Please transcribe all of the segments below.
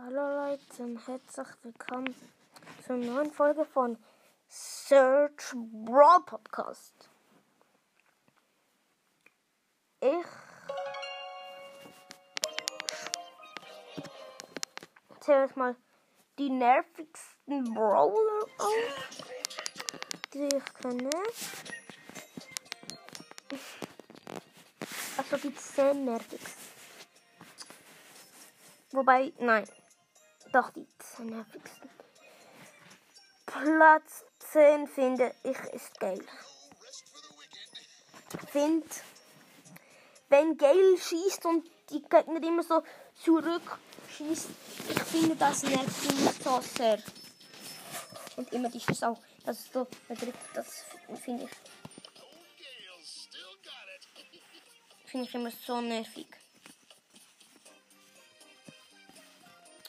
Hallo Leute und herzlich willkommen zur neuen Folge von Search Brawl Podcast. Ich zähle jetzt mal die nervigsten Brawler auf, die ich kenne. Also die 10 nervigsten. Wobei, nein. Doch, die 10 nervigsten. Platz 10 finde ich ist geil. Find, wenn Gale schießt und die Gegner immer so zurück schießt, ich finde das nervt mich so sehr. Und immer die Schüsse auch. Das ist so das finde ich. Finde ich immer so nervig.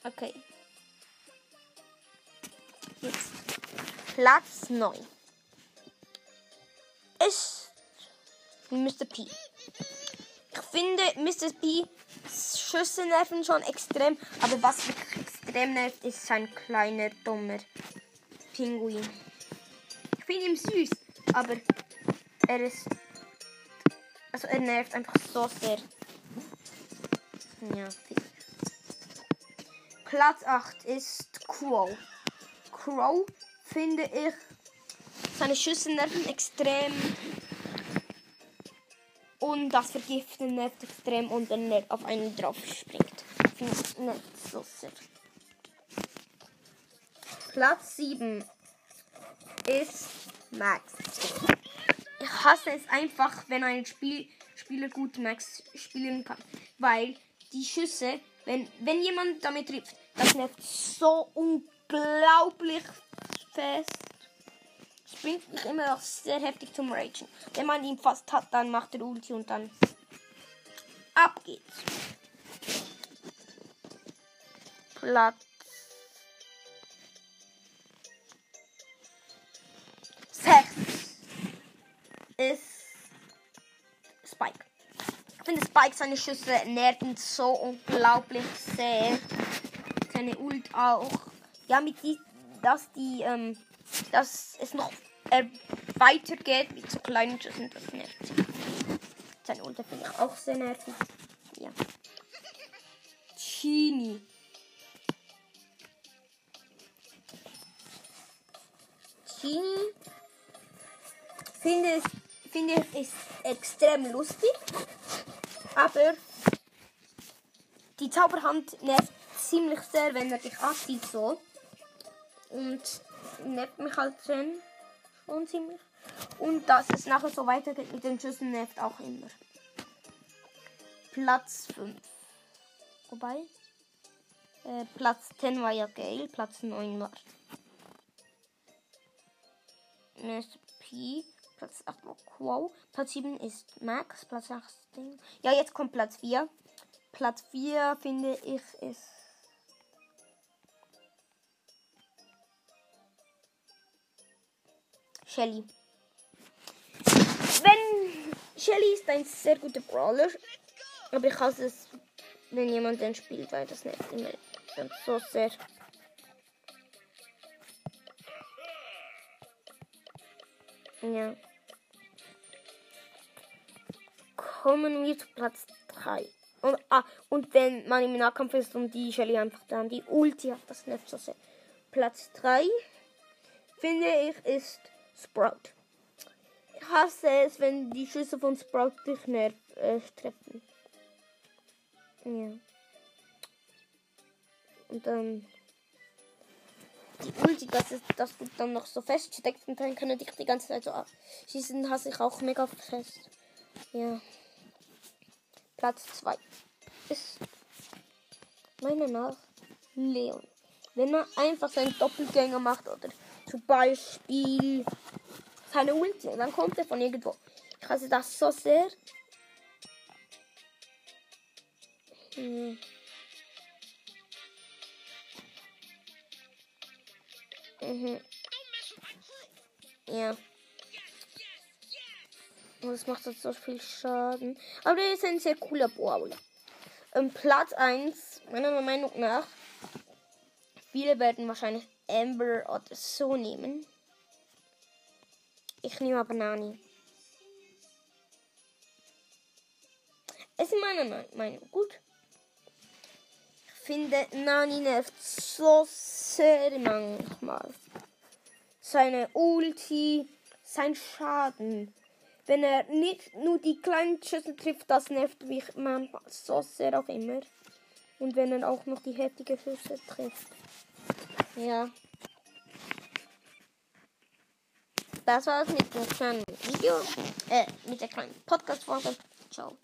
Okay. Jetzt Platz 9 ist Mr. P. Ich finde Mr. P Schüsse nerven schon extrem, aber was wirklich extrem nervt, ist sein kleiner, dummer Pinguin. Ich finde ihn süß, aber er ist. Also er nervt einfach so sehr. Ja, Platz 8 ist Crow. Crow finde ich seine Schüsse nerven extrem. Und das Vergiften nervt extrem und wenn er auf einen drauf springt. Finde ich nervt so sehr. Platz 7 ist Max. Ich hasse es einfach, wenn ein Spiel, Spieler gut Max spielen kann. Weil die Schüsse, wenn, wenn jemand damit trifft, das nervt so unglaublich fest. Es bringt mich immer noch sehr heftig zum Ragen. Wenn man ihn fast hat, dann macht er Ulti und dann ab geht's. Platz sechs ist Spike seine Schüsse nerven so unglaublich sehr. Seine Ult auch. Ja, mit die, dass die, ähm, dass es noch äh, weitergeht mit so kleinen Schüssen, das nervt. Seine Ult finde ich auch sehr nervig. Ja. Chini. Chini finde ich, finde ich ist extrem lustig. Aber die Zauberhand nervt ziemlich sehr, wenn er dich ansieht so. Und nervt mich halt schon, schon ziemlich. Und dass es nachher so weitergeht mit den Schüssen nervt auch immer. Platz 5. Wobei, äh, Platz 10 war ja Gale, Platz 9 war Mr. P, Platz 8 war Quo, Platz 7 ist Max, Platz 8 Ding. Ja, jetzt kommt Platz 4. Platz 4 finde ich ist Shelly. Wenn Shelly ist ein sehr guter Brawler, aber ich hasse es, wenn jemand den spielt, weil das nervt immer ganz so sehr. Ja. Kommen wir zu Platz 3. Und, ah, und wenn man im Nahkampf ist und die Shelly einfach dann die Ulti hat, das nervt so sehr. Platz 3 finde ich ist Sprout. Ich hasse es, wenn die Schüsse von Sprout dich nerv äh, treffen. Ja. Und dann die Ulti, dass, es, dass du dann noch so feststeckst und dann kann er dich die ganze Zeit so schießen, hasse ich auch mega fest. Ja. Platz 2 ist meiner nach Leon. Wenn er einfach seinen Doppelgänger macht oder zum Beispiel seine Ulti dann kommt er von irgendwo. Ich hasse das so sehr. Hm. Mhm. Ja. Und das macht jetzt so viel Schaden. Aber der ist ein sehr cooler Brawler. Ähm, Platz 1, meiner Meinung nach, Viele werden wahrscheinlich Amber oder so nehmen. Ich nehme aber Nani. Es ist meine Meinung. Gut. Ich finde, Nani nervt so sehr manchmal. Seine Ulti, sein Schaden. Wenn er nicht nur die kleinen Schüsse trifft, das nervt mich manchmal so sehr auch immer. Und wenn er auch noch die heftige Schüsse trifft. Ja. Das war's mit dem kleinen Video. Äh, mit der kleinen Podcast-Folge. Ciao.